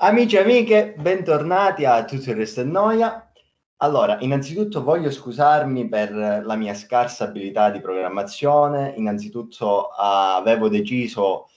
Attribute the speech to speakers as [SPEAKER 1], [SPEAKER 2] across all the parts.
[SPEAKER 1] Amici e amiche, bentornati a Tutto il resto è noia. Allora, innanzitutto voglio scusarmi per la mia scarsa abilità di programmazione. Innanzitutto avevo deciso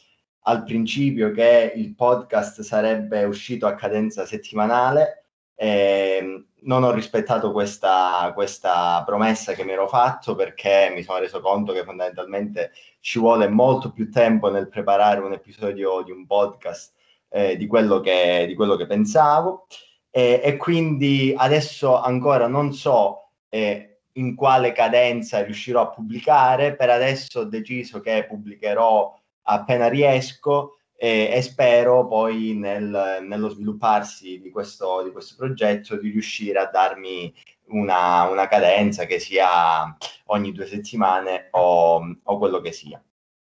[SPEAKER 1] al principio che il podcast sarebbe uscito a cadenza settimanale. E non ho rispettato questa, questa promessa che mi ero fatto perché mi sono reso conto che fondamentalmente ci vuole molto più tempo nel preparare un episodio di un podcast eh, di, quello che, di, quello che, pensavo e, e, quindi adesso ancora non so eh, in quale cadenza riuscirò a pubblicare, per adesso ho deciso che pubblicherò appena riesco e, e spero poi nel, nello svilupparsi di questo, di questo progetto di riuscire a darmi una, una, cadenza che sia ogni due settimane o, o quello che sia.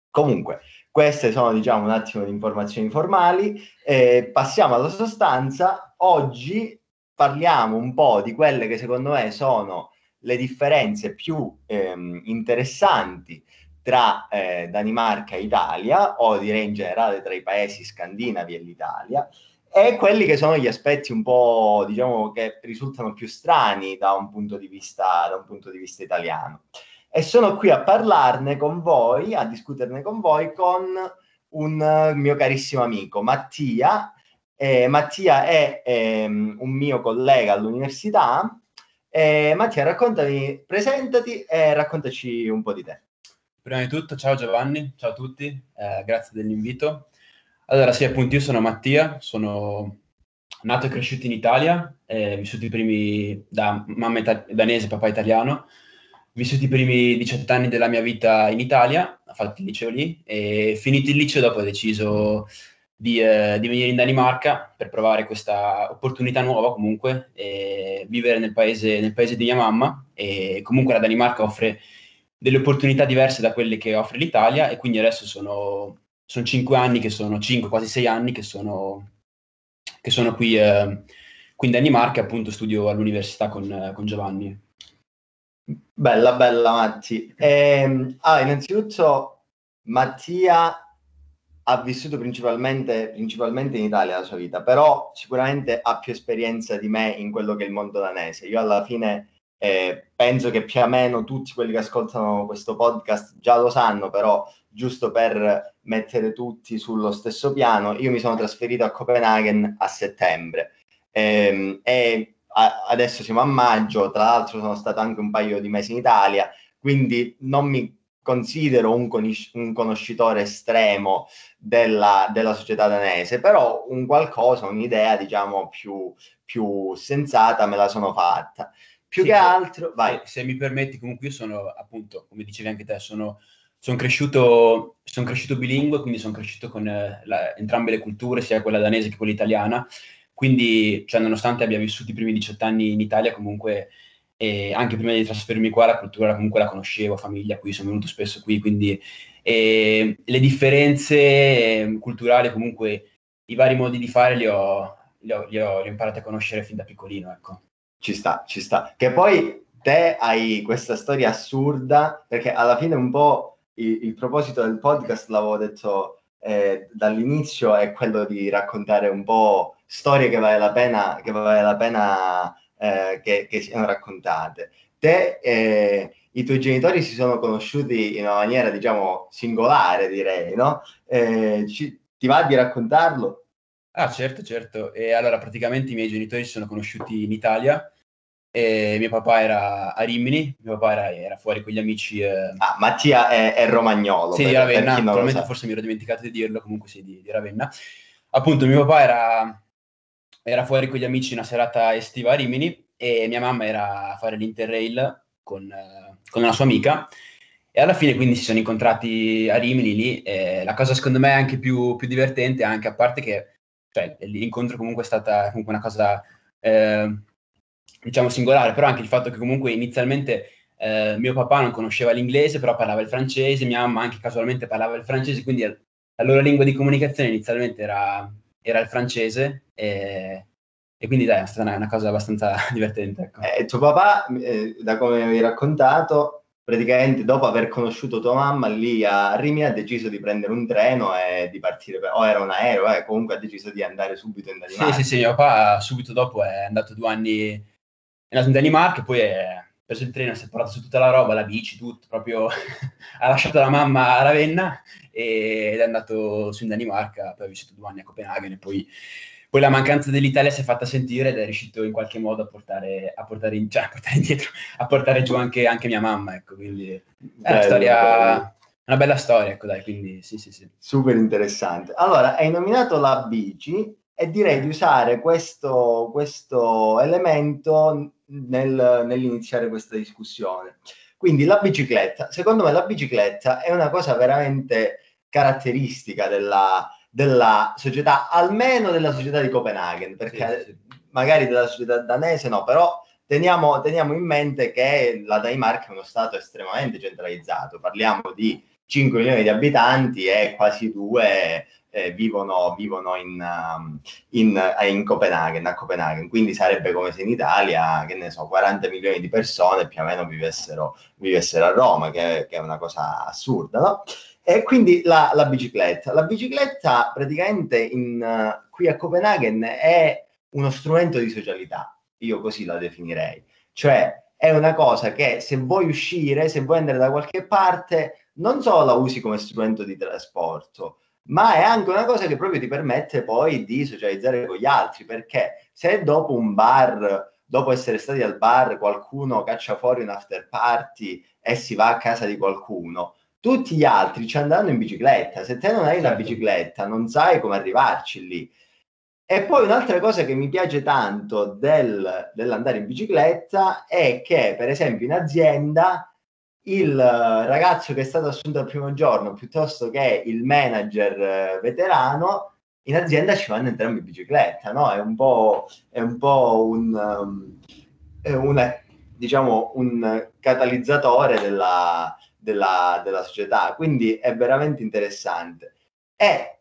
[SPEAKER 1] Comunque, queste sono, diciamo, un attimo di informazioni formali. Eh, passiamo alla sostanza. Oggi parliamo un po' di quelle che secondo me sono le differenze più ehm, interessanti tra eh, Danimarca e Italia, o direi in generale tra i paesi scandinavi e l'Italia, e quelli che sono gli aspetti un po', diciamo, che risultano più strani da un punto di vista, da un punto di vista italiano e sono qui a parlarne con voi, a discuterne con voi con un mio carissimo amico Mattia. Eh, Mattia è ehm, un mio collega all'università. Eh, Mattia, raccontami, presentati e raccontaci un po' di te.
[SPEAKER 2] Prima di tutto, ciao Giovanni, ciao a tutti, eh, grazie dell'invito. Allora, sì, appunto, io sono Mattia, sono nato e cresciuto in Italia, eh, vissuto i primi da mamma ita- danese, papà italiano, vissuto i primi 18 anni della mia vita in Italia, ho fatto il liceo lì e finito il liceo dopo ho deciso di, eh, di venire in Danimarca per provare questa opportunità nuova comunque, e vivere nel paese, nel paese di mia mamma e comunque la Danimarca offre delle opportunità diverse da quelle che offre l'Italia e quindi adesso sono, sono 5 anni che sono, 5, quasi 6 anni che sono, che sono qui, eh, qui in Danimarca appunto studio all'università con, con Giovanni.
[SPEAKER 1] Bella, bella Matti. Eh, ah, innanzitutto Mattia ha vissuto principalmente, principalmente in Italia la sua vita, però sicuramente ha più esperienza di me in quello che è il mondo danese. Io alla fine eh, penso che più o meno tutti quelli che ascoltano questo podcast già lo sanno, però giusto per mettere tutti sullo stesso piano, io mi sono trasferito a Copenaghen a settembre. Eh, e adesso siamo a maggio, tra l'altro sono stato anche un paio di mesi in Italia, quindi non mi considero un, conis- un conoscitore estremo della, della, società danese, però un qualcosa, un'idea diciamo più, più sensata me la sono fatta. Più sì, che altro,
[SPEAKER 2] vai. Se, se, mi permetti, comunque io sono appunto, come dicevi anche te, sono, sono, cresciuto, sono cresciuto bilingue, quindi sono cresciuto con eh, la, entrambe le culture, sia quella danese che quella italiana quindi, cioè, nonostante abbia vissuto i primi 18 anni in Italia, comunque, eh, anche prima di trasferirmi qua, la cultura comunque la conoscevo, famiglia qui, sono venuto spesso qui, quindi eh, le differenze eh, culturali, comunque, i vari modi di fare li ho, li ho, li ho, li ho imparati a conoscere fin da piccolino, ecco.
[SPEAKER 1] Ci sta, ci sta. Che poi te hai questa storia assurda, perché alla fine un po' il, il proposito del podcast, l'avevo detto eh, dall'inizio, è quello di raccontare un po' storie che vale la pena, che, vale la pena eh, che, che, siano raccontate. Te, eh, i tuoi genitori si sono conosciuti in una maniera, diciamo, singolare, direi, no? Eh, ci, ti va di raccontarlo?
[SPEAKER 2] Ah, certo, certo. E allora, praticamente i miei genitori si sono conosciuti in Italia. E mio papà era a Rimini, mio papà era, era fuori con gli amici. Eh...
[SPEAKER 1] Ah, Mattia è, è romagnolo.
[SPEAKER 2] Sì, per, di Ravenna, probabilmente forse mi ero dimenticato di dirlo, comunque sì, di, di Ravenna. Appunto, mio papà era era fuori con gli amici una serata estiva a Rimini e mia mamma era a fare l'Interrail con, eh, con una sua amica. E alla fine quindi si sono incontrati a Rimini lì e la cosa secondo me anche più, più divertente anche a parte che cioè, l'incontro comunque è stata comunque una cosa eh, diciamo singolare però anche il fatto che comunque inizialmente eh, mio papà non conosceva l'inglese però parlava il francese mia mamma anche casualmente parlava il francese quindi la loro lingua di comunicazione inizialmente era, era il francese e, e quindi dai, è stata una, cosa abbastanza divertente. Ecco.
[SPEAKER 1] Eh, tuo papà, eh, da come mi hai raccontato, praticamente dopo aver conosciuto tua mamma lì a Rimini ha deciso di prendere un treno e di partire, per, o era un aereo, eh, comunque ha deciso di andare subito in Danimarca.
[SPEAKER 2] Sì, sì, sì, mio papà subito dopo è andato due anni, è andato in Danimarca e poi è preso il treno, si è portato su tutta la roba, la bici, tutto, proprio ha lasciato la mamma a Ravenna ed è andato su in Danimarca, poi ha vissuto due anni a Copenaghen e poi poi la mancanza dell'Italia si è fatta sentire ed è riuscito in qualche modo a portare, a portare, in, cioè, a portare indietro, a portare giù anche, anche mia mamma, ecco, quindi è una storia, una bella storia, ecco dai, quindi sì, sì, sì.
[SPEAKER 1] Super interessante. Allora, hai nominato la bici e direi di usare questo, questo elemento nel, nell'iniziare questa discussione. Quindi la bicicletta, secondo me la bicicletta è una cosa veramente caratteristica della, della società, almeno della società di Copenaghen, perché sì, sì. magari della società danese no, però teniamo, teniamo, in mente che la Danimarca è uno stato estremamente centralizzato, parliamo di 5 milioni di abitanti e quasi due eh, vivono, vivono in, um, in, eh, in, Copenaghen, a Copenaghen, quindi sarebbe come se in Italia, che ne so, 40 milioni di persone più o meno vivessero, vivessero a Roma, che, che, è una cosa assurda, no? E quindi la, la bicicletta. La bicicletta praticamente in, uh, qui a Copenaghen è uno strumento di socialità, io così la definirei. Cioè è una cosa che se vuoi uscire, se vuoi andare da qualche parte, non solo la usi come strumento di trasporto, ma è anche una cosa che proprio ti permette poi di socializzare con gli altri, perché se dopo un bar, dopo essere stati al bar, qualcuno caccia fuori un after party e si va a casa di qualcuno, tutti gli altri ci andranno in bicicletta. Se te non hai certo. una bicicletta, non sai come arrivarci lì. E poi un'altra cosa che mi piace tanto del, dell'andare in bicicletta è che, per esempio, in azienda il ragazzo che è stato assunto al primo giorno piuttosto che il manager eh, veterano in azienda ci vanno entrambi in bicicletta, no? È un po', è un, po un, um, è una, diciamo, un catalizzatore della, della, della società, quindi è veramente interessante. E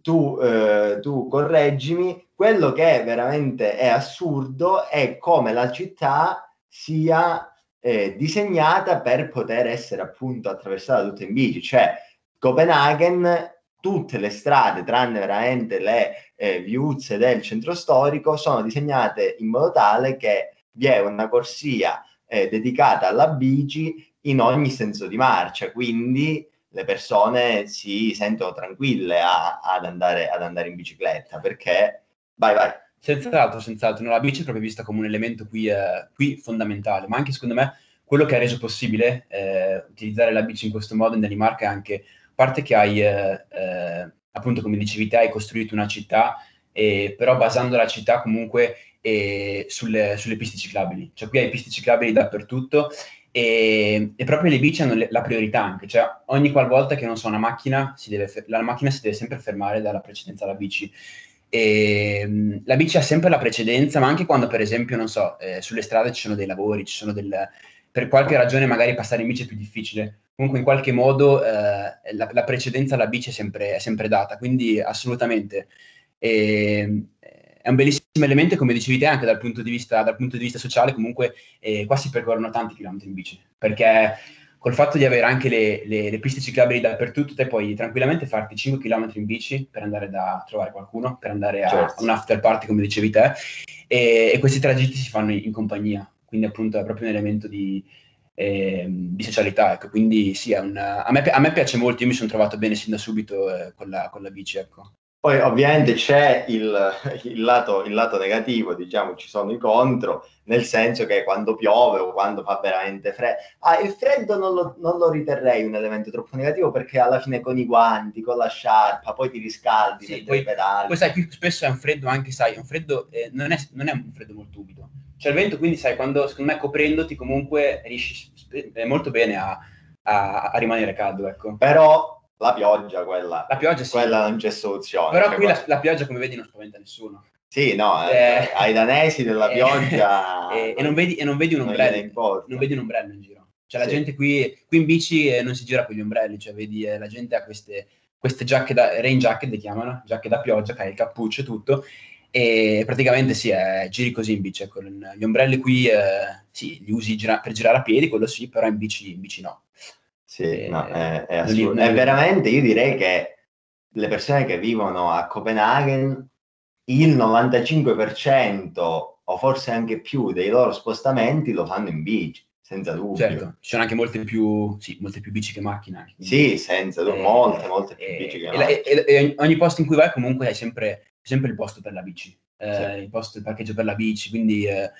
[SPEAKER 1] tu, eh, tu correggimi, quello che è veramente è assurdo è come la città sia eh, disegnata per poter essere appunto attraversata tutta in bici, cioè Copenaghen tutte le strade, tranne veramente le eh, viuzze del centro storico, sono disegnate in modo tale che vi è una corsia eh, dedicata alla bici in ogni senso di marcia, quindi le persone si sentono tranquille a, ad, andare, ad, andare, in bicicletta perché vai vai.
[SPEAKER 2] Senz'altro senz'altro no, la bici è proprio vista come un elemento qui, eh, qui, fondamentale ma anche secondo me quello che ha reso possibile eh, utilizzare la bici in questo modo in Danimarca è anche parte che hai eh, eh appunto come dicevi te hai costruito una città però basando la città comunque eh, sulle, sulle piste ciclabili. Cioè qui hai piste ciclabili dappertutto e, e, proprio le bici hanno le, la priorità anche, cioè ogni qualvolta che non so una macchina, si deve, la macchina si deve sempre fermare dalla precedenza alla bici. E, la bici ha sempre la precedenza, ma anche quando per esempio, non so, eh, sulle strade ci sono dei lavori, ci sono del, per qualche ragione magari passare in bici è più difficile. Comunque in qualche modo eh, la, la, precedenza alla bici è sempre, è sempre data, quindi assolutamente. E, è un bellissimo elemento, come dicevi te, anche dal punto di vista, dal punto di vista sociale, comunque eh, qua si percorrono tanti chilometri in bici, perché col fatto di avere anche le, le, le, piste ciclabili dappertutto, te puoi tranquillamente farti 5 km in bici per andare da trovare qualcuno, per andare a, certo. un after party, come dicevi te, e, e, questi tragitti si fanno in, in, compagnia, quindi appunto è proprio un elemento di, eh, di socialità, ecco, quindi sì, una, a, me, a, me, piace molto, io mi sono trovato bene sin da subito eh, con, la, con la bici, ecco.
[SPEAKER 1] Poi ovviamente c'è il, il, lato, il, lato, negativo, diciamo, ci sono i contro, nel senso che quando piove o quando fa veramente freddo... Ah, il freddo non lo, non lo, riterrei un elemento troppo negativo perché alla fine con i guanti, con la sciarpa, poi ti riscaldi sì,
[SPEAKER 2] poi, pedali. Poi sai, qui spesso è un freddo anche, sai, un freddo eh, non, è, non, è, un freddo molto umido. C'è il vento, quindi sai, quando secondo me coprendoti comunque riesci molto bene a, a, a rimanere caldo, ecco.
[SPEAKER 1] Però la pioggia, quella,
[SPEAKER 2] la pioggia sì.
[SPEAKER 1] quella non c'è soluzione.
[SPEAKER 2] Però cioè, qui la, la, pioggia, come vedi, non spaventa nessuno.
[SPEAKER 1] Sì, no, eh, eh ai danesi della eh, pioggia...
[SPEAKER 2] e, non vedi, e non vedi un ombrello, non, vedi un ombrello in giro. Cioè sì. la gente qui, qui in bici eh, non si gira con gli ombrelli, cioè vedi eh, la gente ha queste, queste giacche da, rain jacket le chiamano, giacche da pioggia, che ha il cappuccio e tutto, e praticamente sì, eh, giri così in bici, con gli ombrelli qui eh, sì, li usi gira- per girare a piedi, quello sì, però in bici, in bici no.
[SPEAKER 1] Sì, no, è, è assurdo. È veramente, io direi che le persone che vivono a Copenaghen, il 95% o forse anche più dei loro spostamenti lo fanno in bici, senza dubbio.
[SPEAKER 2] Certo, ci sono anche molte più, sì, molte più bici che macchine.
[SPEAKER 1] Sì, senza dubbio, molte, molte più bici che macchine.
[SPEAKER 2] E, e, ogni posto in cui vai comunque hai sempre sempre il posto per la bici, eh, sì. il posto del parcheggio per la bici, quindi eh,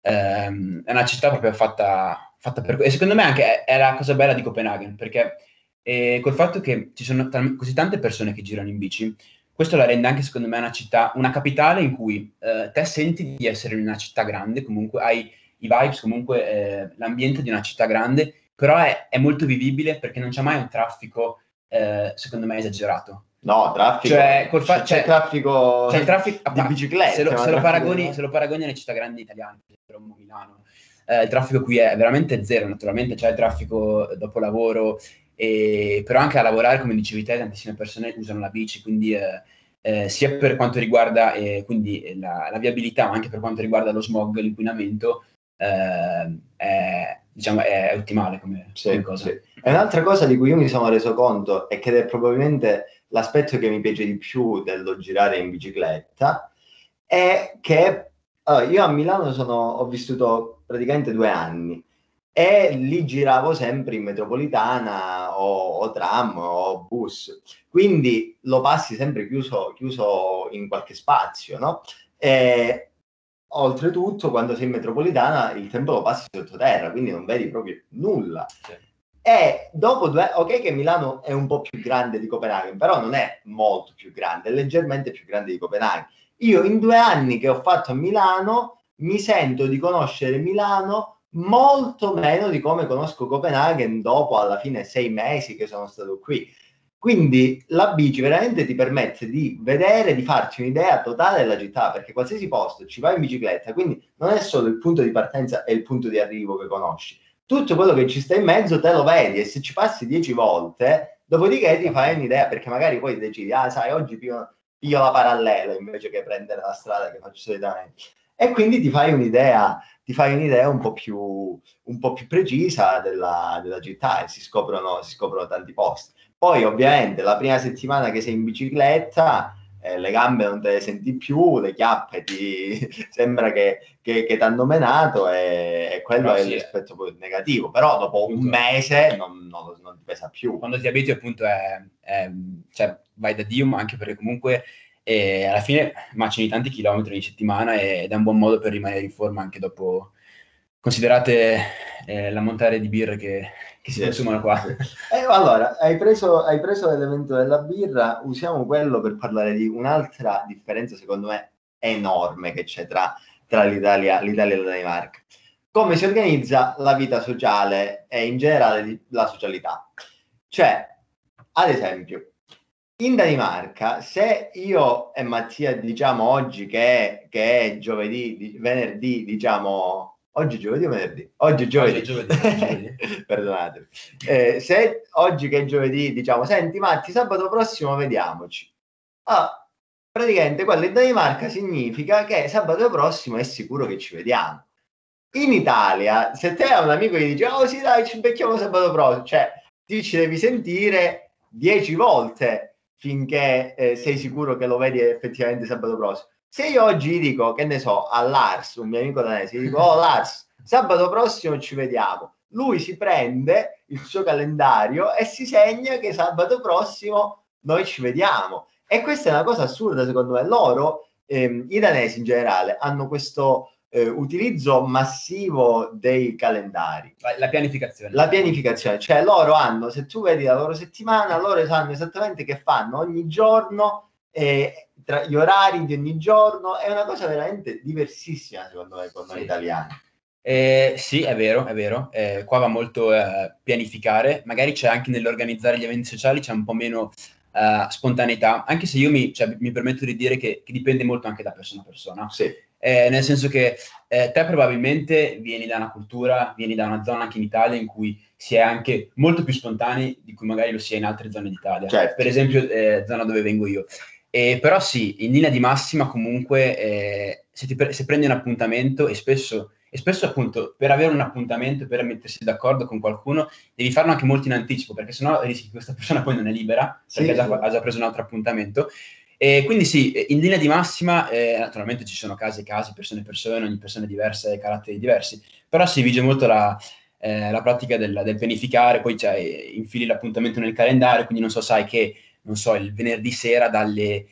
[SPEAKER 2] ehm, è una città proprio fatta, fatta per... E secondo me anche è, la cosa bella di Copenaghen, perché eh, col fatto che ci sono tal- così tante persone che girano in bici, questo la rende anche secondo me una città, una capitale in cui eh, te senti di essere in una città grande, comunque hai i vibes, comunque eh, l'ambiente di una città grande, però è, è molto vivibile perché non c'è mai un traffico, eh, secondo me, esagerato.
[SPEAKER 1] No, traffico.
[SPEAKER 2] Cioè, col fa-
[SPEAKER 1] c'è, c'è, traffico
[SPEAKER 2] c'è il traffico
[SPEAKER 1] di biciclette.
[SPEAKER 2] Se lo, se lo, paragoni, se lo paragoni alle città grandi italiane, Milano, eh, il traffico qui è veramente zero. Naturalmente c'è il traffico dopo lavoro, e, però anche a lavorare, come dicevi te, tantissime persone usano la bici, quindi eh, eh, sia per quanto riguarda eh, quindi la, la, viabilità, ma anche per quanto riguarda lo smog, l'inquinamento, eh, è, diciamo, è ottimale come,
[SPEAKER 1] sì,
[SPEAKER 2] come cosa.
[SPEAKER 1] Sì. E un'altra cosa di cui io mi sono reso conto è che è probabilmente l'aspetto che mi piace di più dello girare in bicicletta è che allora, io a Milano sono, ho vissuto praticamente due anni e lì giravo sempre in metropolitana o, o tram o bus, quindi lo passi sempre chiuso, chiuso in qualche spazio, no? E, oltretutto, quando sei in metropolitana, il tempo lo passi sottoterra, quindi non vedi proprio nulla. Sì. E dopo due, ok che Milano è un po' più grande di Copenaghen, però non è molto più grande, è leggermente più grande di Copenaghen. Io in due anni che ho fatto a Milano mi sento di conoscere Milano molto meno di come conosco Copenaghen dopo alla fine sei mesi che sono stato qui. Quindi la bici veramente ti permette di vedere, di farti un'idea totale della città, perché qualsiasi posto ci vai in bicicletta, quindi non è solo il punto di partenza e il punto di arrivo che conosci, tutto quello che ci sta in mezzo te lo vedi e se ci passi dieci volte, dopodiché ti fai un'idea perché magari poi decidi, ah sai, oggi piglio, piglio la parallela invece che prendere la strada che faccio solitamente. E quindi ti fai un'idea, ti fai un'idea un po' più, un po più precisa della, della città e si scoprono, si scoprono tanti posti. Poi ovviamente la prima settimana che sei in bicicletta eh, le gambe non te le senti più, le chiappe ti sembra che, che, che ti hanno menato e, e quello no, è sì, l'aspetto negativo, però dopo un mese non, non, non, ti pesa più.
[SPEAKER 2] Quando ti abitui appunto è, è, cioè, vai da Dio, ma anche perché comunque eh, alla fine macini tanti chilometri in settimana ed è un buon modo per rimanere in forma anche dopo, considerate eh, l'ammontare di birre che, che si consumano qua.
[SPEAKER 1] Eh, allora, hai preso, hai preso l'elemento della birra, usiamo quello per parlare di un'altra differenza, secondo me, enorme che c'è tra, tra l'Italia, l'Italia e la Danimarca. Come si organizza la vita sociale e in generale la socialità. Cioè, ad esempio, in Danimarca, se io e Mattia diciamo oggi che, che è giovedì, venerdì, diciamo Oggi è giovedì o venerdì? Oggi è giovedì. Oggi è giovedì. Perdonatemi. Eh, se oggi che è giovedì diciamo, senti Matti, sabato prossimo vediamoci. Ah, praticamente quello in Danimarca significa che sabato prossimo è sicuro che ci vediamo. In Italia, se te hai un amico che dice, oh sì dai, ci becchiamo sabato prossimo, cioè ti ci devi sentire dieci volte finché eh, sei sicuro che lo vedi effettivamente sabato prossimo. Se io oggi dico, che ne so, a Lars, un mio amico danese, dico, oh Lars, sabato prossimo ci vediamo. Lui si prende il suo calendario e si segna che sabato prossimo noi ci vediamo. E questa è una cosa assurda, secondo me. Loro, ehm, i danesi in generale, hanno questo eh, utilizzo massivo dei calendari.
[SPEAKER 2] La pianificazione.
[SPEAKER 1] La pianificazione, cioè loro hanno, se tu vedi la loro settimana, loro sanno esattamente che fanno ogni giorno. Eh, tra gli orari di ogni giorno, è una cosa veramente diversissima secondo me con noi sì. italiani.
[SPEAKER 2] Eh, sì, è vero, è vero. Eh, qua va molto eh, pianificare, magari c'è anche nell'organizzare gli eventi sociali, c'è un po' meno eh, spontaneità, anche se io mi, cioè, mi permetto di dire che, che, dipende molto anche da persona a persona.
[SPEAKER 1] Sì.
[SPEAKER 2] Eh, nel senso che eh, te probabilmente vieni da una cultura, vieni da una zona anche in Italia in cui si è anche molto più spontanei di cui magari lo si è in altre zone d'Italia.
[SPEAKER 1] Certo.
[SPEAKER 2] Per esempio, zona dove vengo io. E, però sì, in linea di massima comunque eh, se, pre- se, prendi un appuntamento e spesso, e spesso appunto per avere un appuntamento, per mettersi d'accordo con qualcuno, devi farlo anche molto in anticipo perché sennò rischi che questa persona poi non è libera perché sì, ha, già, ha, già, preso un altro appuntamento. E quindi sì, in linea di massima, eh, naturalmente ci sono casi e casi, persone e persone, ogni persona è diversa e caratteri diversi, però si vige molto la, eh, la pratica del, del, pianificare, poi cioè, infili l'appuntamento nel calendario, quindi non so, sai che non so, il venerdì sera dalle,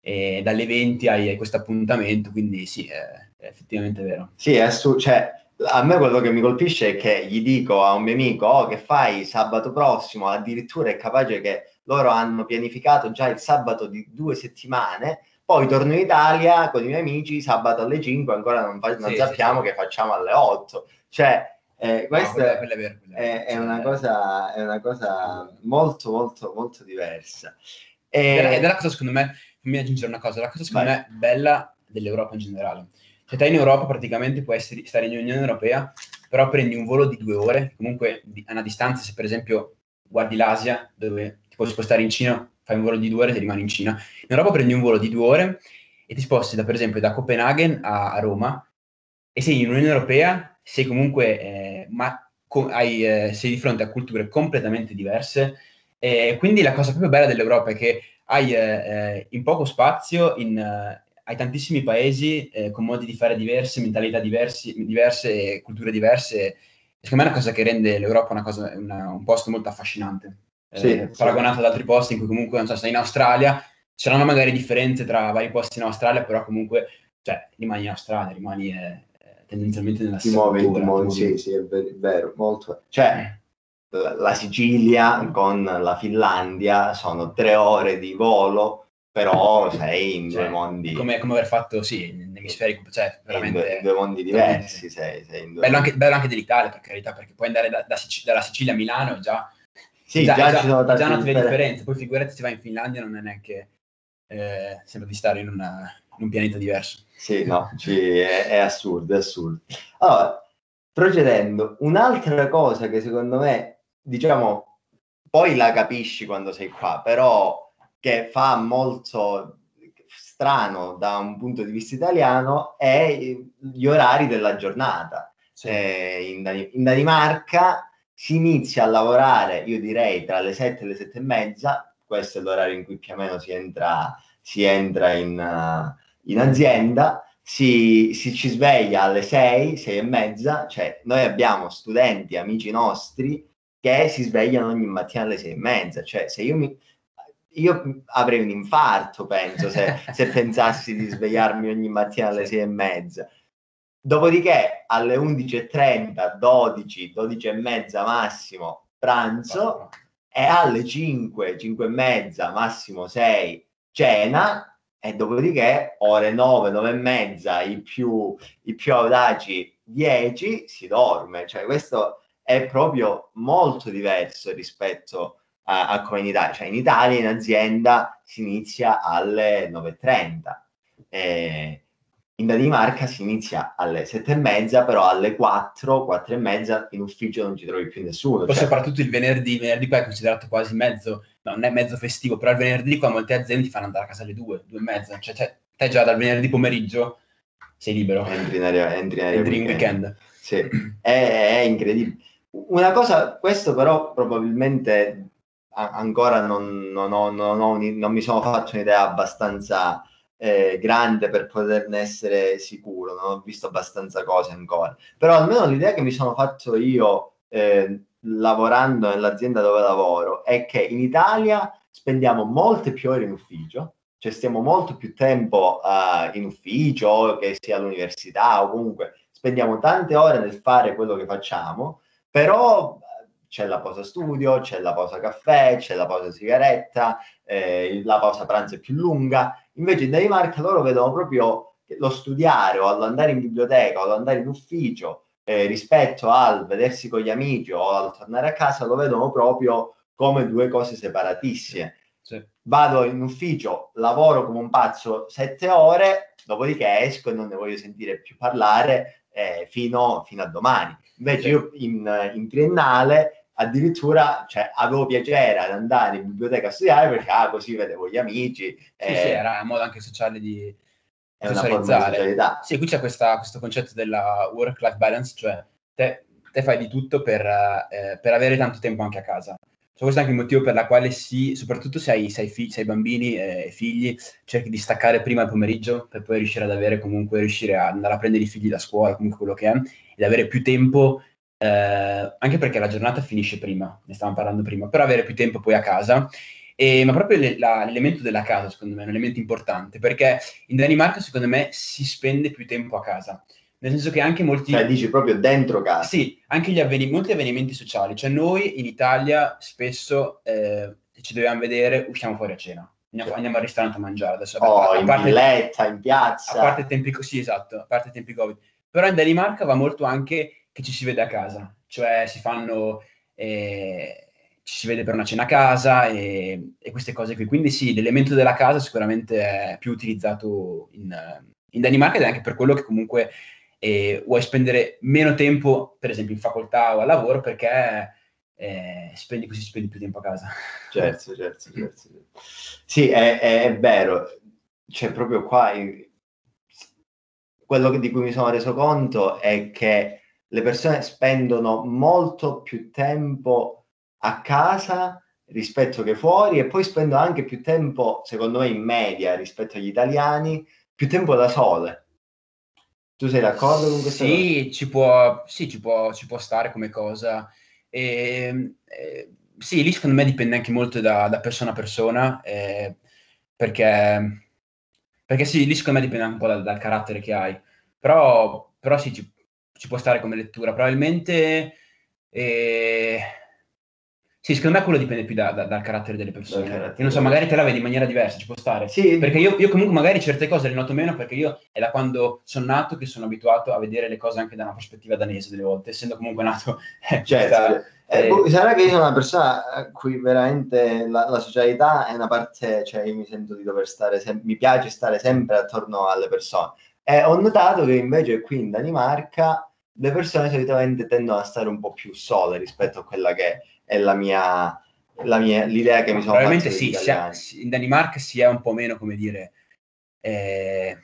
[SPEAKER 2] eh, dalle 20 hai, questo appuntamento, quindi sì, è, è effettivamente vero.
[SPEAKER 1] Sì, è su, cioè, a me quello che mi colpisce è che gli dico a un mio amico, oh, che fai sabato prossimo, addirittura è capace che loro hanno pianificato già il sabato di due settimane, poi torno in Italia con i miei amici, sabato alle 5, ancora non, fa, non sì, sappiamo sì, che facciamo alle 8. Cioè, eh, questo no, quella, quella è, è, è, una cosa, è, una cosa, molto, molto, molto diversa.
[SPEAKER 2] E... Ed è la cosa, secondo me, fammi aggiungere una cosa, la cosa secondo Vai. me bella dell'Europa in generale. Cioè, te in Europa praticamente puoi essere, stare in Unione Europea, però prendi un volo di due ore, comunque a una distanza, se per esempio guardi l'Asia, dove puoi spostare in Cina, fai un volo di due ore e rimani in Cina. In Europa prendi un volo di due ore e ti sposti da, per esempio, da Copenaghen a, a Roma, e sei in Unione Europea, sei comunque, eh, ma co- hai, eh, sei di fronte a culture completamente diverse. E quindi la cosa proprio bella dell'Europa è che hai eh, eh in poco spazio, in, eh, hai tantissimi paesi eh, con modi di fare diversi, mentalità diversi, diverse, culture diverse. Secondo me è una cosa che rende l'Europa una cosa, una, un posto molto affascinante. Sì, paragonato sì. ad altri posti in cui comunque, non so, sei in Australia, c'erano magari differenze tra vari posti in Australia, però comunque, cioè, rimani in Australia, rimani tendenzialmente nella
[SPEAKER 1] stessa muove, cultura. Muove, sì, sì, è vero, molto. Cioè, la, Sicilia con la Finlandia sono tre ore di volo, però sei in cioè, due mondi...
[SPEAKER 2] Come, come, aver fatto, sì, in cioè, veramente... In
[SPEAKER 1] due, in due mondi diversi, sei, sei
[SPEAKER 2] in due bello, anche, bello anche dell'Italia, per carità, perché puoi andare da, da Sic- dalla Sicilia a Milano già...
[SPEAKER 1] Sì, già, già, ci sono
[SPEAKER 2] tante già una differenze. Poi figurati se vai in Finlandia non è neanche... Eh, sembra di stare in una un pianeta diverso.
[SPEAKER 1] Sì, no, ci, è, è, assurdo, è assurdo. Allora, procedendo, un'altra cosa che secondo me, diciamo, poi la capisci quando sei qua, però che fa molto strano da un punto di vista italiano è gli orari della giornata. Eh, in, Dan- in Danimarca si inizia a lavorare, io direi, tra le 7 e le 7 e mezza, questo è l'orario in cui più o meno si entra, si entra in, uh, in azienda, si, si, ci sveglia alle 6, 6 e mezza, cioè noi abbiamo studenti, amici nostri, che si svegliano ogni mattina alle 6 e mezza, cioè se io mi... Io avrei un infarto, penso, se, se pensassi di svegliarmi ogni mattina alle 6 e mezza. Dopodiché alle 11.30, 12, 12 e mezza massimo pranzo. E alle 5, 5 e mezza, massimo 6 cena. E dopodiché ore 9, 9 e mezza, i più, i più audaci 10 si dorme, cioè questo è proprio molto diverso rispetto a, a come in Italia, cioè in Italia in azienda si inizia alle 9.30, eh, in Danimarca si inizia alle sette e mezza, però alle 4, 4 e mezza in ufficio non ci trovi più nessuno.
[SPEAKER 2] Poi cioè... soprattutto il venerdì, venerdì poi è considerato quasi mezzo, no, non è mezzo festivo, però il venerdì qua molte aziende ti fanno andare a casa alle 2, 2 e mezza, cioè, cioè te già dal venerdì pomeriggio sei libero.
[SPEAKER 1] Entri in, area, entri in, area
[SPEAKER 2] entri in weekend. weekend.
[SPEAKER 1] Sì, è, è, incredibile. Una cosa, questo però probabilmente ancora non, non, ho, non, ho, non mi sono fatto un'idea abbastanza eh, grande per poterne essere sicuro, non ho visto abbastanza cose ancora, però almeno l'idea che mi sono fatto io eh, lavorando nell'azienda dove lavoro è che in Italia spendiamo molte più ore in ufficio, cioè stiamo molto più tempo uh, in ufficio, che sia all'università o comunque spendiamo tante ore nel fare quello che facciamo, però c'è la pausa studio, c'è la pausa caffè, c'è la pausa sigaretta, eh, la pausa pranzo è più lunga. Invece in Danimarca loro vedono proprio lo studiare o andare in biblioteca o andare in ufficio eh, rispetto al vedersi con gli amici o al tornare a casa, lo vedono proprio come due cose separatissime. Sì. Vado in ufficio, lavoro come un pazzo sette ore, dopodiché esco e non ne voglio sentire più parlare eh, fino, fino, a domani. Invece sì. io in, in triennale addirittura cioè, avevo piacere ad andare in biblioteca a studiare perché ah, così vedevo gli amici.
[SPEAKER 2] Sì, eh, sì, era un modo anche sociale di
[SPEAKER 1] è socializzare.
[SPEAKER 2] Sì, qui c'è questa, questo concetto della work-life balance, cioè te, te fai di tutto per, eh, per, avere tanto tempo anche a casa. Cioè, questo è anche il motivo per il quale sì, soprattutto se hai, se hai, figli, se hai bambini e eh, figli, cerchi di staccare prima il pomeriggio per poi riuscire ad avere comunque, riuscire ad andare a prendere i figli da scuola, comunque quello che è, ed avere più tempo eh, anche perché la giornata finisce prima, ne stavamo parlando prima, per avere più tempo poi a casa. E, ma proprio le, la, l'elemento della casa, secondo me, è un elemento importante, perché in Danimarca, secondo me, si spende più tempo a casa. Nel senso che anche molti...
[SPEAKER 1] Cioè, dici proprio dentro casa.
[SPEAKER 2] Sì, anche gli avveni- molti avvenimenti sociali. Cioè, noi in Italia spesso eh, ci dobbiamo vedere, usciamo fuori a cena. Andiamo, andiamo al ristorante a mangiare adesso.
[SPEAKER 1] Oh, in parte, villetta, in piazza.
[SPEAKER 2] A parte tempi così, esatto, a parte tempi Covid. Però in Danimarca va molto anche che ci si vede a casa, cioè si fanno, eh, ci si vede per una cena a casa e, e, queste cose qui. Quindi sì, l'elemento della casa sicuramente è più utilizzato in, in Danimarca ed è anche per quello che comunque eh, vuoi spendere meno tempo, per esempio in facoltà o al lavoro, perché eh, spendi così spendi più tempo a casa.
[SPEAKER 1] Certo, certo, certo. Sì, è, è, è vero. C'è proprio qua... Quello di cui mi sono reso conto è che le persone spendono molto più tempo a casa rispetto che fuori e poi spendono anche più tempo, secondo me, in media rispetto agli italiani, più tempo da sole. Tu sei d'accordo con questo?
[SPEAKER 2] Sì, ci può, sì ci, può, ci può stare come cosa. E, ehm, eh, sì, lì secondo me dipende anche molto da, da persona a persona, eh, perché, perché sì, lì secondo me dipende anche un po' dal, dal carattere che hai. Però, però sì, ci, ci può stare come lettura. Probabilmente, eh, sì, secondo me quello dipende più da, da, dal carattere delle persone. Carattere. Io non so, magari te la vedi in maniera diversa, ci può stare.
[SPEAKER 1] Sì.
[SPEAKER 2] Perché io, io, comunque magari certe cose le noto meno perché io è da quando sono nato che sono abituato a vedere le cose anche da una prospettiva danese delle volte, essendo comunque nato...
[SPEAKER 1] Eh, certo. Eh, eh, sarà che io sono una persona a cui veramente la, la, socialità è una parte, cioè io mi sento di dover stare, sem- mi piace stare sempre attorno alle persone. E ho notato che invece qui in Danimarca le persone solitamente tendono a stare un po' più sole rispetto a quella che è la mia, la mia l'idea che mi sono
[SPEAKER 2] probabilmente sì, sia, in Danimarca si è un po' meno come dire eh,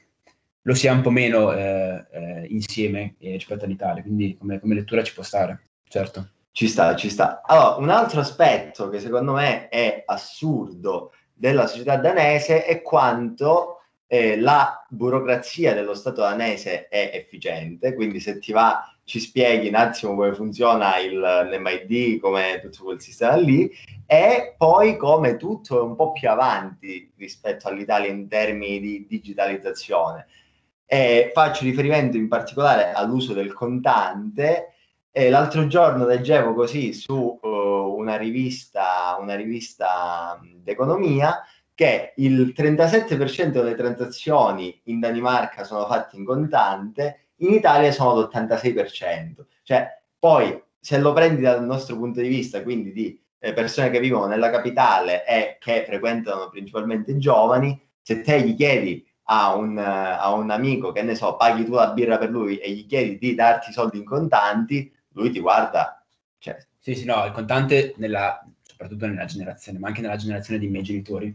[SPEAKER 2] lo si è un po' meno eh, eh, insieme eh, rispetto all'Italia quindi come, come lettura ci può stare certo
[SPEAKER 1] ci sta, ci sta. Allora, un altro aspetto che secondo me è assurdo della società danese è quanto eh, la burocrazia dello Stato danese è efficiente, quindi se ti va ci spieghi un attimo come funziona il, l'MID, come tutto quel sistema lì, e poi come tutto è un po' più avanti rispetto all'Italia in termini di digitalizzazione. E faccio riferimento in particolare all'uso del contante. E l'altro giorno leggevo così su uh, una rivista, una rivista d'economia che il 37% delle transazioni in Danimarca sono fatte in contante, in Italia sono l'86%. Cioè, poi se lo prendi dal nostro punto di vista, quindi di eh, persone che vivono nella capitale e che frequentano principalmente giovani, se te gli chiedi a un, a un amico che ne so, paghi tu la birra per lui e gli chiedi di darti soldi in contanti, lui ti guarda. Cioè,
[SPEAKER 2] sì, sì, no, il contante nella, soprattutto nella generazione, ma anche nella generazione dei miei genitori,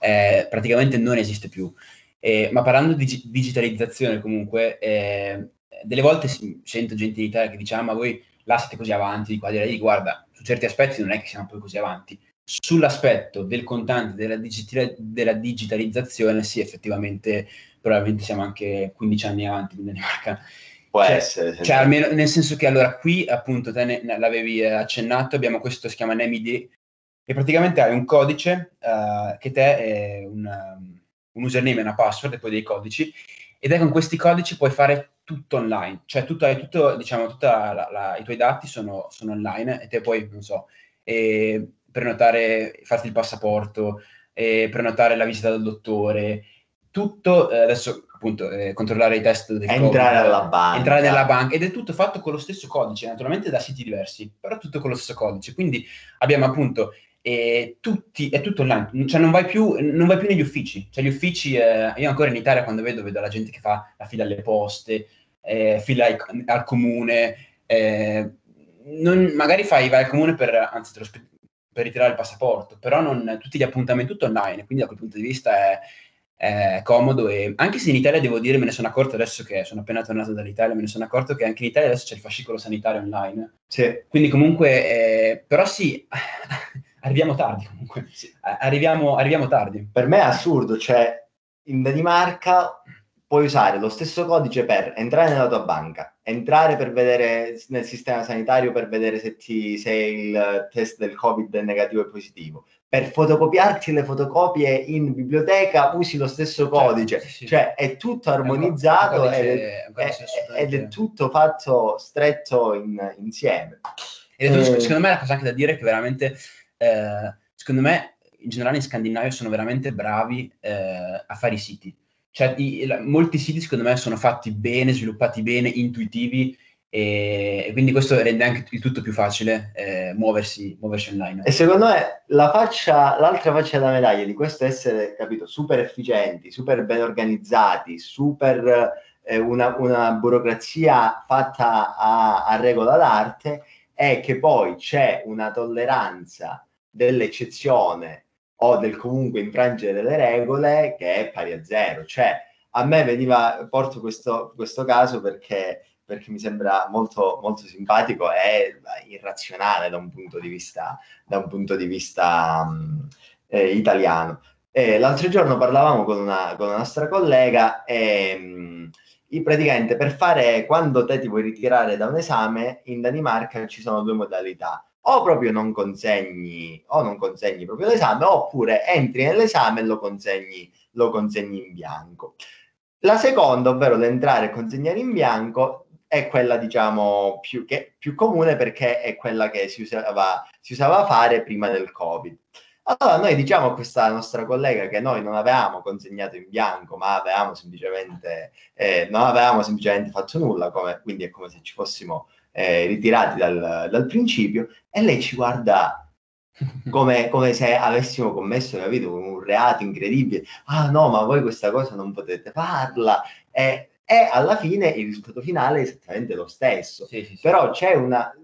[SPEAKER 2] eh, praticamente non esiste più. Eh, ma parlando di digitalizzazione comunque, eh, delle volte sento gente in Italia che dice, ah, ma voi là siete così avanti, di qua di là, guarda, su certi aspetti non è che siamo poi così avanti. Sull'aspetto del contante, della, digitali- della digitalizzazione, sì, effettivamente, probabilmente siamo anche 15 anni avanti in Danimarca.
[SPEAKER 1] Può cioè, essere.
[SPEAKER 2] Cioè, almeno nel senso che allora qui, appunto, te ne, l'avevi eh, accennato, abbiamo questo si chiama NEMID, e praticamente hai un codice uh, che te è un, um, un username e una password e poi dei codici, ed è con questi codici puoi fare tutto online, cioè tutto, tutto, diciamo, tutti i tuoi dati sono, sono, online e te puoi, non so, eh, prenotare, farti il passaporto, eh, prenotare la visita dal dottore, tutto, eh, adesso appunto eh, controllare i test del
[SPEAKER 1] entrare
[SPEAKER 2] COVID,
[SPEAKER 1] alla banca.
[SPEAKER 2] entrare nella banca ed è tutto fatto con lo stesso codice naturalmente da siti diversi però tutto con lo stesso codice. Quindi abbiamo appunto eh, tutti, è tutto online cioè non vai più, non vai più negli uffici. Cioè gli uffici eh, io ancora in Italia quando vedo vedo la gente che fa la fila alle poste eh, fila al, al comune eh, non, magari fai, vai al comune per, anzi, per ritirare il passaporto, però non, tutti gli appuntamenti tutto online, quindi da quel punto di vista è, è comodo e anche se in Italia devo dire me ne sono accorto adesso che sono appena tornato dall'Italia me ne sono accorto che anche in Italia adesso c'è il fascicolo sanitario online
[SPEAKER 1] sì.
[SPEAKER 2] quindi comunque eh, però sì arriviamo tardi comunque sì. arriviamo, arriviamo tardi
[SPEAKER 1] per me è assurdo cioè in Danimarca puoi usare lo stesso codice per entrare nella tua banca, entrare per vedere nel sistema sanitario per vedere se, ti, se il test del Covid è negativo o positivo, per fotocopiarti le fotocopie in biblioteca usi lo stesso certo, codice, certo, sì, cioè è tutto armonizzato è ed, è, ed è tutto fatto stretto in, insieme.
[SPEAKER 2] E eh, secondo me la cosa anche da dire è che veramente, eh, secondo me in generale in Scandinavia sono veramente bravi eh, a fare i siti. Cioè, i, la, molti siti secondo me sono fatti bene, sviluppati bene, intuitivi e, quindi questo rende anche il tutto più facile eh, muoversi, muoversi, online.
[SPEAKER 1] E secondo me la faccia, l'altra faccia della medaglia di questo essere, capito, super efficienti, super ben organizzati, super eh, una, una, burocrazia fatta a, a regola d'arte è che poi c'è una tolleranza dell'eccezione o del comunque infrangere le regole che è pari a zero. Cioè, a me veniva, porto questo, questo caso perché, perché mi sembra molto, molto simpatico e irrazionale da un punto di vista, punto di vista um, eh, italiano. E l'altro giorno parlavamo con una, con una nostra collega e um, praticamente per fare quando te ti vuoi ritirare da un esame in Danimarca ci sono due modalità o proprio non consegni o non consegni proprio l'esame oppure entri nell'esame e lo consegni, lo consegni in bianco. La seconda, ovvero l'entrare e consegnare in bianco, è quella diciamo più, che, più comune perché è quella che si usava, si usava fare prima del Covid. Allora noi diciamo a questa nostra collega che noi non avevamo consegnato in bianco, ma avevamo semplicemente, eh, non avevamo semplicemente fatto nulla, come, quindi è come se ci fossimo eh, ritirati dal, dal, principio, e lei ci guarda come, come se avessimo commesso capito, un reato incredibile. Ah no, ma voi questa cosa non potete farla. E, e alla fine il risultato finale è esattamente lo stesso. Sì, sì, sì. Però c'è una...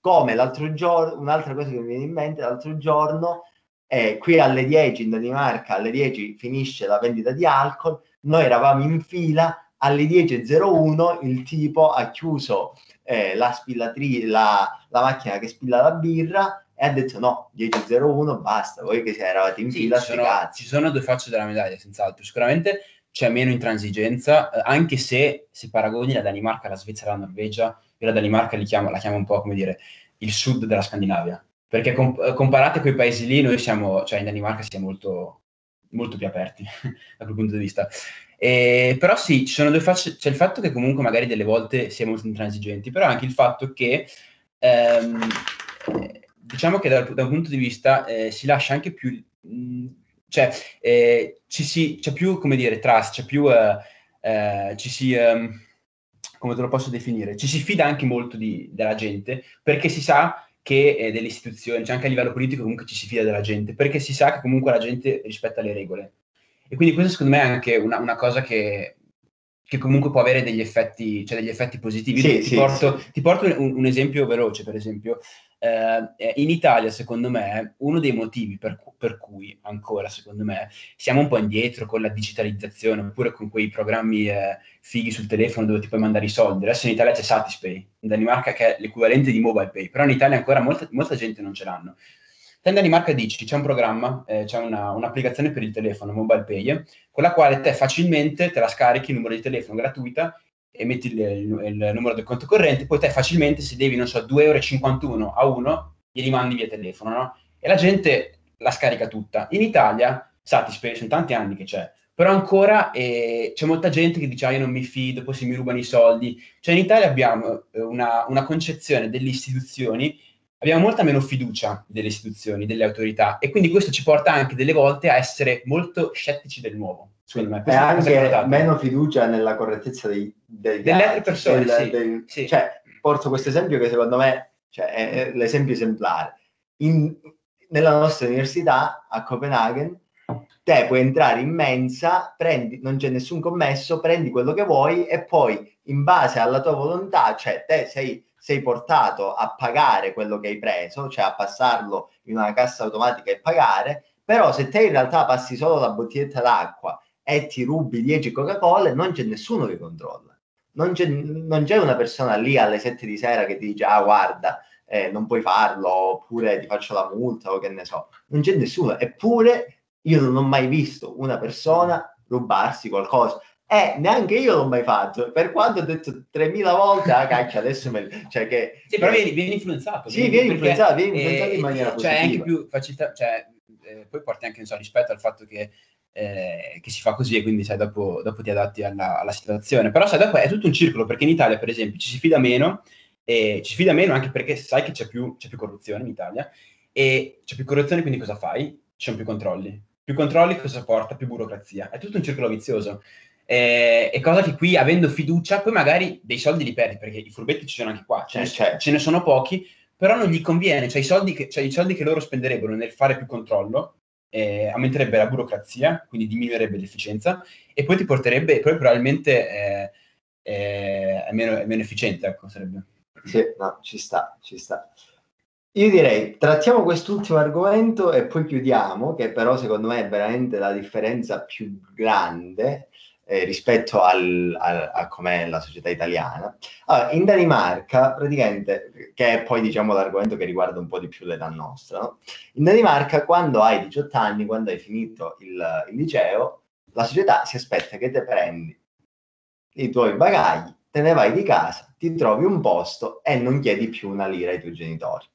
[SPEAKER 1] Come l'altro giorno, un'altra cosa che mi viene in mente, l'altro giorno, eh, qui alle 10 in Danimarca, alle 10 finisce la vendita di alcol, noi eravamo in fila, alle 10.01 il tipo ha chiuso eh, la spillatrice, la, la, macchina che spilla la birra e ha detto no, 10.01 basta, voi che eravate in sì, fila,
[SPEAKER 2] ci sono, ci sono due facce della medaglia, senz'altro. Sicuramente c'è meno intransigenza, eh, anche se se paragoni la Danimarca, la Svizzera, la Norvegia, io la Danimarca chiamo, la chiamo un po' come dire il sud della Scandinavia, perché comp- eh, comparate quei paesi lì, noi siamo, cioè in Danimarca siamo molto, molto più aperti da quel punto di vista. Eh, però sì, ci sono due facce, c'è il fatto che comunque magari delle volte siamo molto intransigenti, però anche il fatto che ehm, diciamo che dal, da un punto di vista eh, si lascia anche più, mh, cioè eh, ci si, c'è più, come dire, trust, c'è più, eh, eh, ci si, um, come te lo posso definire, ci si fida anche molto di, della gente perché si sa che eh, delle istituzioni, cioè anche a livello politico comunque ci si fida della gente, perché si sa che comunque la gente rispetta le regole. E quindi questo secondo me è anche una, una cosa che, che, comunque può avere degli effetti, cioè degli effetti positivi. Sì, ti, sì, porto, sì. ti, porto, un, un, esempio veloce, per esempio. Eh, in Italia, secondo me, uno dei motivi per, per, cui ancora, secondo me, siamo un po' indietro con la digitalizzazione oppure con quei programmi eh, fighi sul telefono dove ti puoi mandare i soldi. Adesso in Italia c'è Satispay, in Danimarca che è l'equivalente di Mobile Pay, però in Italia ancora molta, molta gente non ce l'hanno. Te in Danimarca dici, c'è un programma, eh, c'è una, un'applicazione per il telefono, Mobile Pay, con la quale te facilmente te la scarichi il numero di telefono gratuita e metti il, il, il numero del conto corrente, poi te facilmente se devi, non so, 2,51 euro a uno, glieli mandi via telefono, no? E la gente la scarica tutta. In Italia, Satispay, sono tanti anni che c'è, però ancora eh, c'è molta gente che dice ah, io non mi fido, poi si mi rubano i soldi. Cioè in Italia abbiamo eh, una, una concezione delle istituzioni abbiamo molta meno fiducia delle istituzioni, delle autorità e quindi questo ci porta anche delle volte a essere molto scettici del nuovo.
[SPEAKER 1] Me. E anche meno fiducia nella correttezza dei, dei
[SPEAKER 2] delle altre persone. Del, sì,
[SPEAKER 1] del, sì. Cioè, porto questo esempio che secondo me cioè, è, l'esempio esemplare. In, nella nostra università a Copenaghen te puoi entrare in mensa, prendi, non c'è nessun commesso, prendi quello che vuoi e poi in base alla tua volontà, cioè te sei sei portato a pagare quello che hai preso, cioè a passarlo in una cassa automatica e pagare, però se te in realtà passi solo la bottiglietta d'acqua e ti rubi 10 Coca-Cola, non c'è nessuno che controlla. Non c'è, non c'è una persona lì alle 7 di sera che ti dice, ah guarda, eh, non puoi farlo, oppure ti faccio la multa o che ne so. Non c'è nessuno. Eppure io non ho mai visto una persona rubarsi qualcosa. Eh, neanche io l'ho mai fatto, per quanto ho detto 3000 volte, ah cacchia, adesso me... Cioè che...
[SPEAKER 2] Sì, però vieni, vieni influenzato.
[SPEAKER 1] Sì, vieni influenzato, vieni influenzato eh, in maniera
[SPEAKER 2] positiva. Cioè, anche più facilità, cioè, eh, poi porti anche, so, rispetto al fatto che, eh, che, si fa così e quindi, sai, dopo, dopo ti adatti alla, alla, situazione. Però, sai, dopo è tutto un circolo, perché in Italia, per esempio, ci si fida meno, e ci si fida meno anche perché sai che c'è più, c'è più corruzione in Italia, e c'è più corruzione, quindi cosa fai? Ci sono più controlli più controlli cosa porta? Più burocrazia. È tutto un circolo vizioso. Eh, è cosa che qui, avendo fiducia, poi magari dei soldi li perdi, perché i furbetti ci sono anche qua, ce, ne, eh, certo. ce ne sono pochi, però non gli conviene, cioè i soldi che, cioè i soldi che loro spenderebbero nel fare più controllo eh, aumenterebbe la burocrazia, quindi diminuirebbe l'efficienza e poi ti porterebbe, poi probabilmente eh, eh, è, meno, è meno efficiente, ecco, sarebbe.
[SPEAKER 1] Sì, no, ci sta, ci sta. Io direi trattiamo quest'ultimo argomento e poi chiudiamo, che però secondo me è veramente la differenza più grande eh, rispetto al, al, a com'è la società italiana. Allora, in Danimarca, praticamente, che è poi diciamo l'argomento che riguarda un po' di più l'età nostra, no? in Danimarca quando hai 18 anni, quando hai finito il, il liceo, la società si aspetta che te prendi i tuoi bagagli, te ne vai di casa, ti trovi un posto e non chiedi più una lira ai tuoi genitori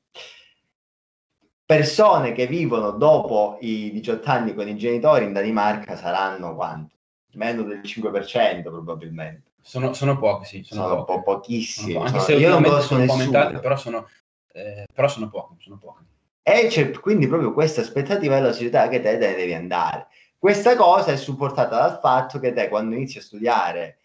[SPEAKER 1] persone che vivono dopo i 18 anni con i genitori in Danimarca saranno quanto? Meno del 5% probabilmente.
[SPEAKER 2] Sono, sono pochi, sì.
[SPEAKER 1] Sono, sono po- pochissimi.
[SPEAKER 2] Sono, anche se io non posso sono aumentate, però sono, eh, però sono pochi. Sono pochi.
[SPEAKER 1] E c'è quindi proprio questa aspettativa della società che te, te devi andare. Questa cosa è supportata dal fatto che te quando inizi a studiare,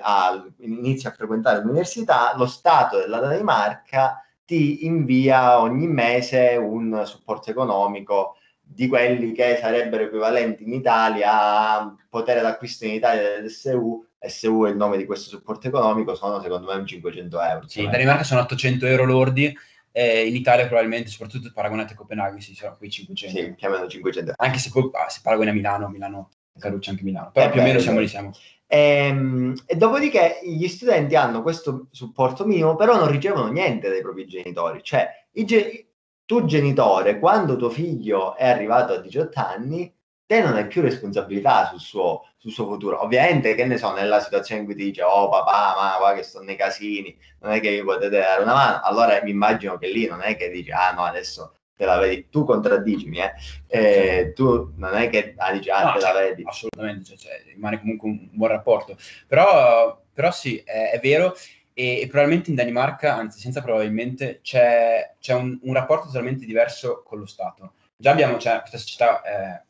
[SPEAKER 1] a, inizi a frequentare l'università, lo Stato della Danimarca ti invia ogni mese un supporto economico di quelli che sarebbero equivalenti in Italia a potere d'acquisto in Italia dell'SU. SU è il nome di questo supporto economico, sono secondo me un 500 euro.
[SPEAKER 2] Sì, in Danimarca sono 800 euro lordi, eh, in Italia probabilmente, soprattutto paragonate a Copenaghen, si sono quei 500.
[SPEAKER 1] Sì, più o meno 500
[SPEAKER 2] Anche se poi ah, se paragoni a Milano, Milano caruccia anche Milano, però eh più o meno siamo lì siamo.
[SPEAKER 1] E, ehm, e, dopodiché gli studenti hanno questo supporto minimo, però non ricevono niente dai propri genitori. Cioè, ge- tu genitore, quando tuo figlio è arrivato a 18 anni, te non hai più responsabilità sul suo, sul suo futuro. Ovviamente, che ne so, nella situazione in cui ti dice, oh papà, ma qua che sto nei casini, non è che vi potete dare una mano, allora mi immagino che lì non è che dici, ah no, adesso te la vedi, tu contraddicimi, eh? Eh, tu non è che ah, dici, ah, no, te la vedi.
[SPEAKER 2] Assolutamente, cioè, cioè, rimane comunque un buon rapporto. Però, però sì, è, è vero, e, e, probabilmente in Danimarca, anzi senza probabilmente, c'è, c'è un, un, rapporto totalmente diverso con lo Stato. Già abbiamo cioè, questa società eh,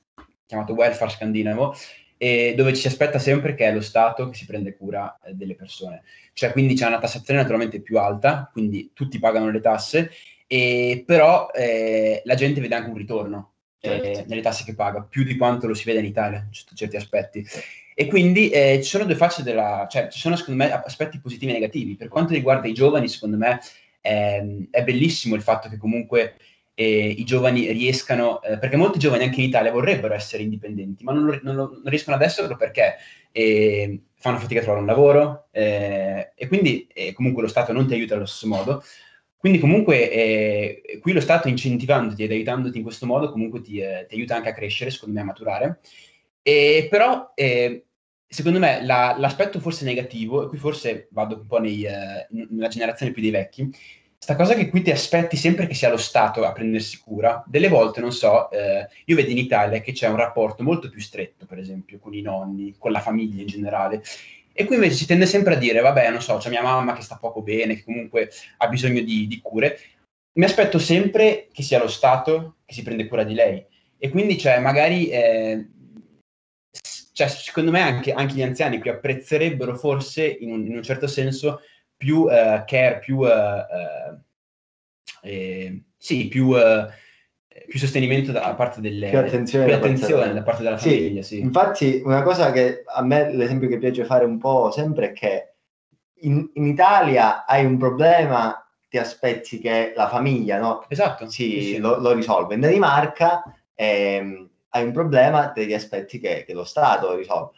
[SPEAKER 2] chiamata welfare scandinavo, e dove ci si aspetta sempre che è lo Stato che si prende cura eh, delle persone. Cioè, quindi c'è una tassazione naturalmente più alta, quindi tutti pagano le tasse, e, però eh, la gente vede anche un ritorno eh, certo. nelle tasse che paga, più di quanto lo si vede in Italia, sotto certi aspetti. E quindi eh, ci sono due facce della... cioè ci sono secondo me aspetti positivi e negativi. Per quanto riguarda i giovani, secondo me ehm, è bellissimo il fatto che comunque eh, i giovani riescano, eh, perché molti giovani anche in Italia vorrebbero essere indipendenti, ma non, non, non riescono ad esserlo perché eh, fanno fatica a trovare un lavoro eh, e quindi eh, comunque lo Stato non ti aiuta allo stesso modo. Quindi comunque eh, qui lo Stato incentivandoti ed aiutandoti in questo modo comunque ti, ti aiuta anche a crescere, secondo me a maturare. E, però eh, secondo me la, l'aspetto forse negativo, e qui forse vado un po' nei, eh, nella generazione più dei vecchi, sta cosa che qui ti aspetti sempre che sia lo Stato a prendersi cura, delle volte, non so, eh, io vedo in Italia che c'è un rapporto molto più stretto, per esempio, con i nonni, con la famiglia in generale, e qui invece si tende sempre a dire, vabbè, non so, c'è mia mamma che sta poco bene, che comunque ha bisogno di, di cure. Mi aspetto sempre che sia lo Stato che si prende cura di lei. E quindi, cioè, magari, eh, cioè, secondo me anche, anche, gli anziani qui apprezzerebbero forse, in un, in un certo senso, più uh, care, più... Uh, uh, eh, sì, più più sostenimento da parte delle
[SPEAKER 1] più attenzione,
[SPEAKER 2] più attenzione da, parte della famiglia.
[SPEAKER 1] Sì. Infatti, una cosa che a me l'esempio che piace fare un po' sempre è che in, in Italia hai un problema, ti aspetti che la famiglia no?
[SPEAKER 2] esatto,
[SPEAKER 1] si,
[SPEAKER 2] sì, sì.
[SPEAKER 1] Lo, lo risolve. In Danimarca ehm, hai un problema, ti aspetti che, che lo Stato risolva.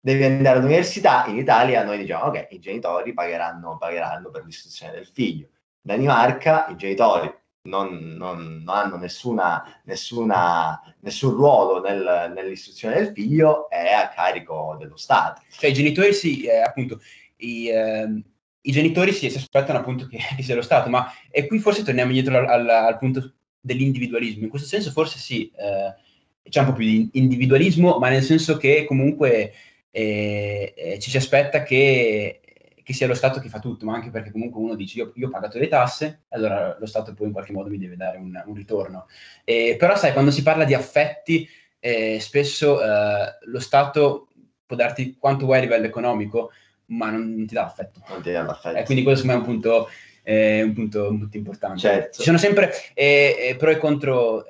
[SPEAKER 1] Devi andare all'università, in Italia noi diciamo ok, i genitori pagheranno, pagheranno per l'istruzione del figlio. In Danimarca i genitori non, non, non hanno nessuna, nessuna, nessun ruolo nel, nell'istruzione del figlio, è a carico dello Stato.
[SPEAKER 2] Cioè i genitori sì, eh, appunto, i, eh, i genitori sì, si aspettano appunto che, che, sia lo Stato, ma e qui forse torniamo indietro al, al, al punto dell'individualismo. In questo senso forse sì, eh, c'è un po' più di individualismo, ma nel senso che comunque eh, eh, ci si aspetta che, che, sia lo Stato che fa tutto, ma anche perché comunque uno dice io, io ho pagato le tasse, allora lo Stato poi in qualche modo mi deve dare un, un ritorno. Eh, però sai, quando si parla di affetti, eh, spesso eh, lo Stato può darti quanto vuoi a livello economico, ma non, ti dà affetto.
[SPEAKER 1] Non ti dà l'affetto.
[SPEAKER 2] Quindi questo è un punto, eh, un punto, un punto importante.
[SPEAKER 1] Certo.
[SPEAKER 2] Ci sono sempre pro e contro.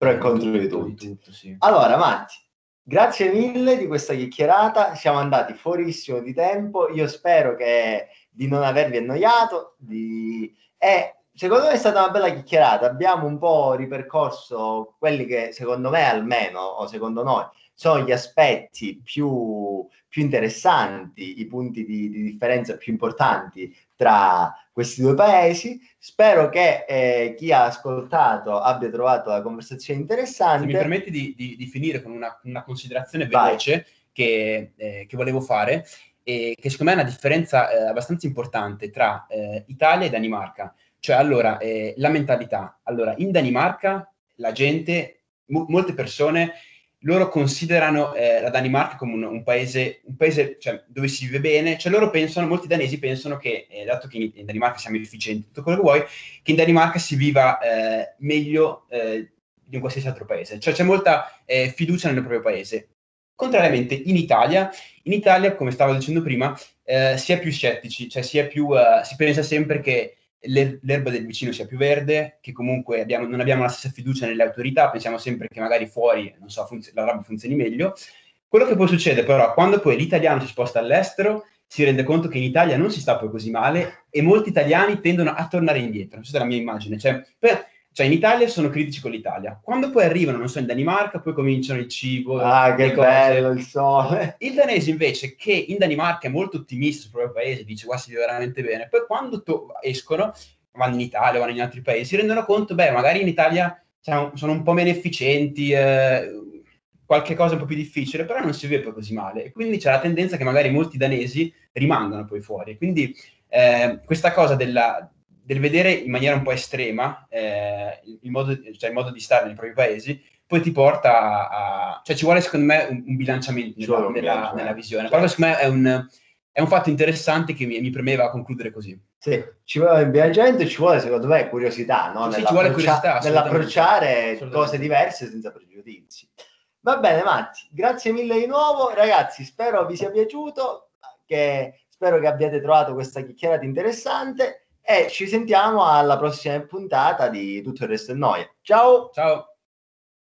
[SPEAKER 1] Eh, pro e contro di tutto.
[SPEAKER 2] Di tutto sì.
[SPEAKER 1] Allora, Matti, grazie mille di questa chiacchierata. Siamo andati fuorissimo di tempo. Io spero che di non avervi annoiato. Di... E secondo me è stata una bella chiacchierata. Abbiamo un po' ripercorso quelli che, secondo me, almeno, o secondo noi, sono gli aspetti più, più interessanti, i punti di, di, differenza più importanti tra questi due paesi. Spero che eh, chi ha ascoltato abbia trovato la conversazione interessante.
[SPEAKER 2] Se mi permetti di, di, di finire con una, una considerazione veloce che, eh, che, volevo fare, e che secondo me è una differenza eh, abbastanza importante tra eh, Italia e Danimarca. Cioè, allora, eh, la mentalità. Allora, in Danimarca la gente, mo- molte persone loro considerano eh, la Danimarca come un, un paese, un paese cioè, dove si vive bene, cioè loro pensano, molti danesi pensano che, eh, dato che in, in, Danimarca siamo efficienti, tutto quello che vuoi, che in Danimarca si viva eh, meglio eh, di un qualsiasi altro paese, cioè c'è molta eh, fiducia nel proprio paese. Contrariamente in Italia, in Italia, come stavo dicendo prima, eh, si è più scettici, cioè si, più, si pensa sempre che l'erba del vicino sia più verde, che comunque abbiamo, non abbiamo la stessa fiducia nelle autorità, pensiamo sempre che magari fuori, non so, funz- la roba funzioni meglio. Quello che poi succede però, quando poi l'italiano si sposta all'estero, si rende conto che in Italia non si sta poi così male e molti italiani tendono a tornare indietro. Questa è la mia immagine. Cioè, per, cioè, in Italia sono critici con l'Italia. Quando poi arrivano, non so, in Danimarca, poi cominciano il cibo.
[SPEAKER 1] Ah, che cose. bello il sole.
[SPEAKER 2] Il danese invece, che in Danimarca è molto ottimista sul proprio paese, dice, guarda, si vive veramente bene. Poi quando to- escono, vanno in Italia, vanno in altri paesi, si rendono conto, beh, magari in Italia cioè, sono un po' meno efficienti, eh, qualche cosa un po' più difficile, però non si vive poi così male. E quindi c'è la tendenza che magari molti danesi rimangano poi fuori. Quindi eh, questa cosa della del vedere in maniera un po' estrema eh, il, modo, cioè il, modo, di stare nei propri paesi, poi ti porta a... cioè ci vuole secondo me un, un bilanciamento nella, un nella, bilanciamento. nella visione. Certo. Però secondo me è un, è un fatto interessante che mi, mi, premeva concludere così.
[SPEAKER 1] Sì, ci vuole un bilanciamento e ci vuole secondo me curiosità, no?
[SPEAKER 2] Sì, ci vuole curiosità.
[SPEAKER 1] Nell'approcciare cose diverse senza pregiudizi. Va bene Matti, grazie mille di nuovo. Ragazzi, spero vi sia piaciuto, che, spero che abbiate trovato questa chiacchierata interessante e ci sentiamo alla prossima puntata di Tutto il resto è noia. Ciao!
[SPEAKER 2] Ciao!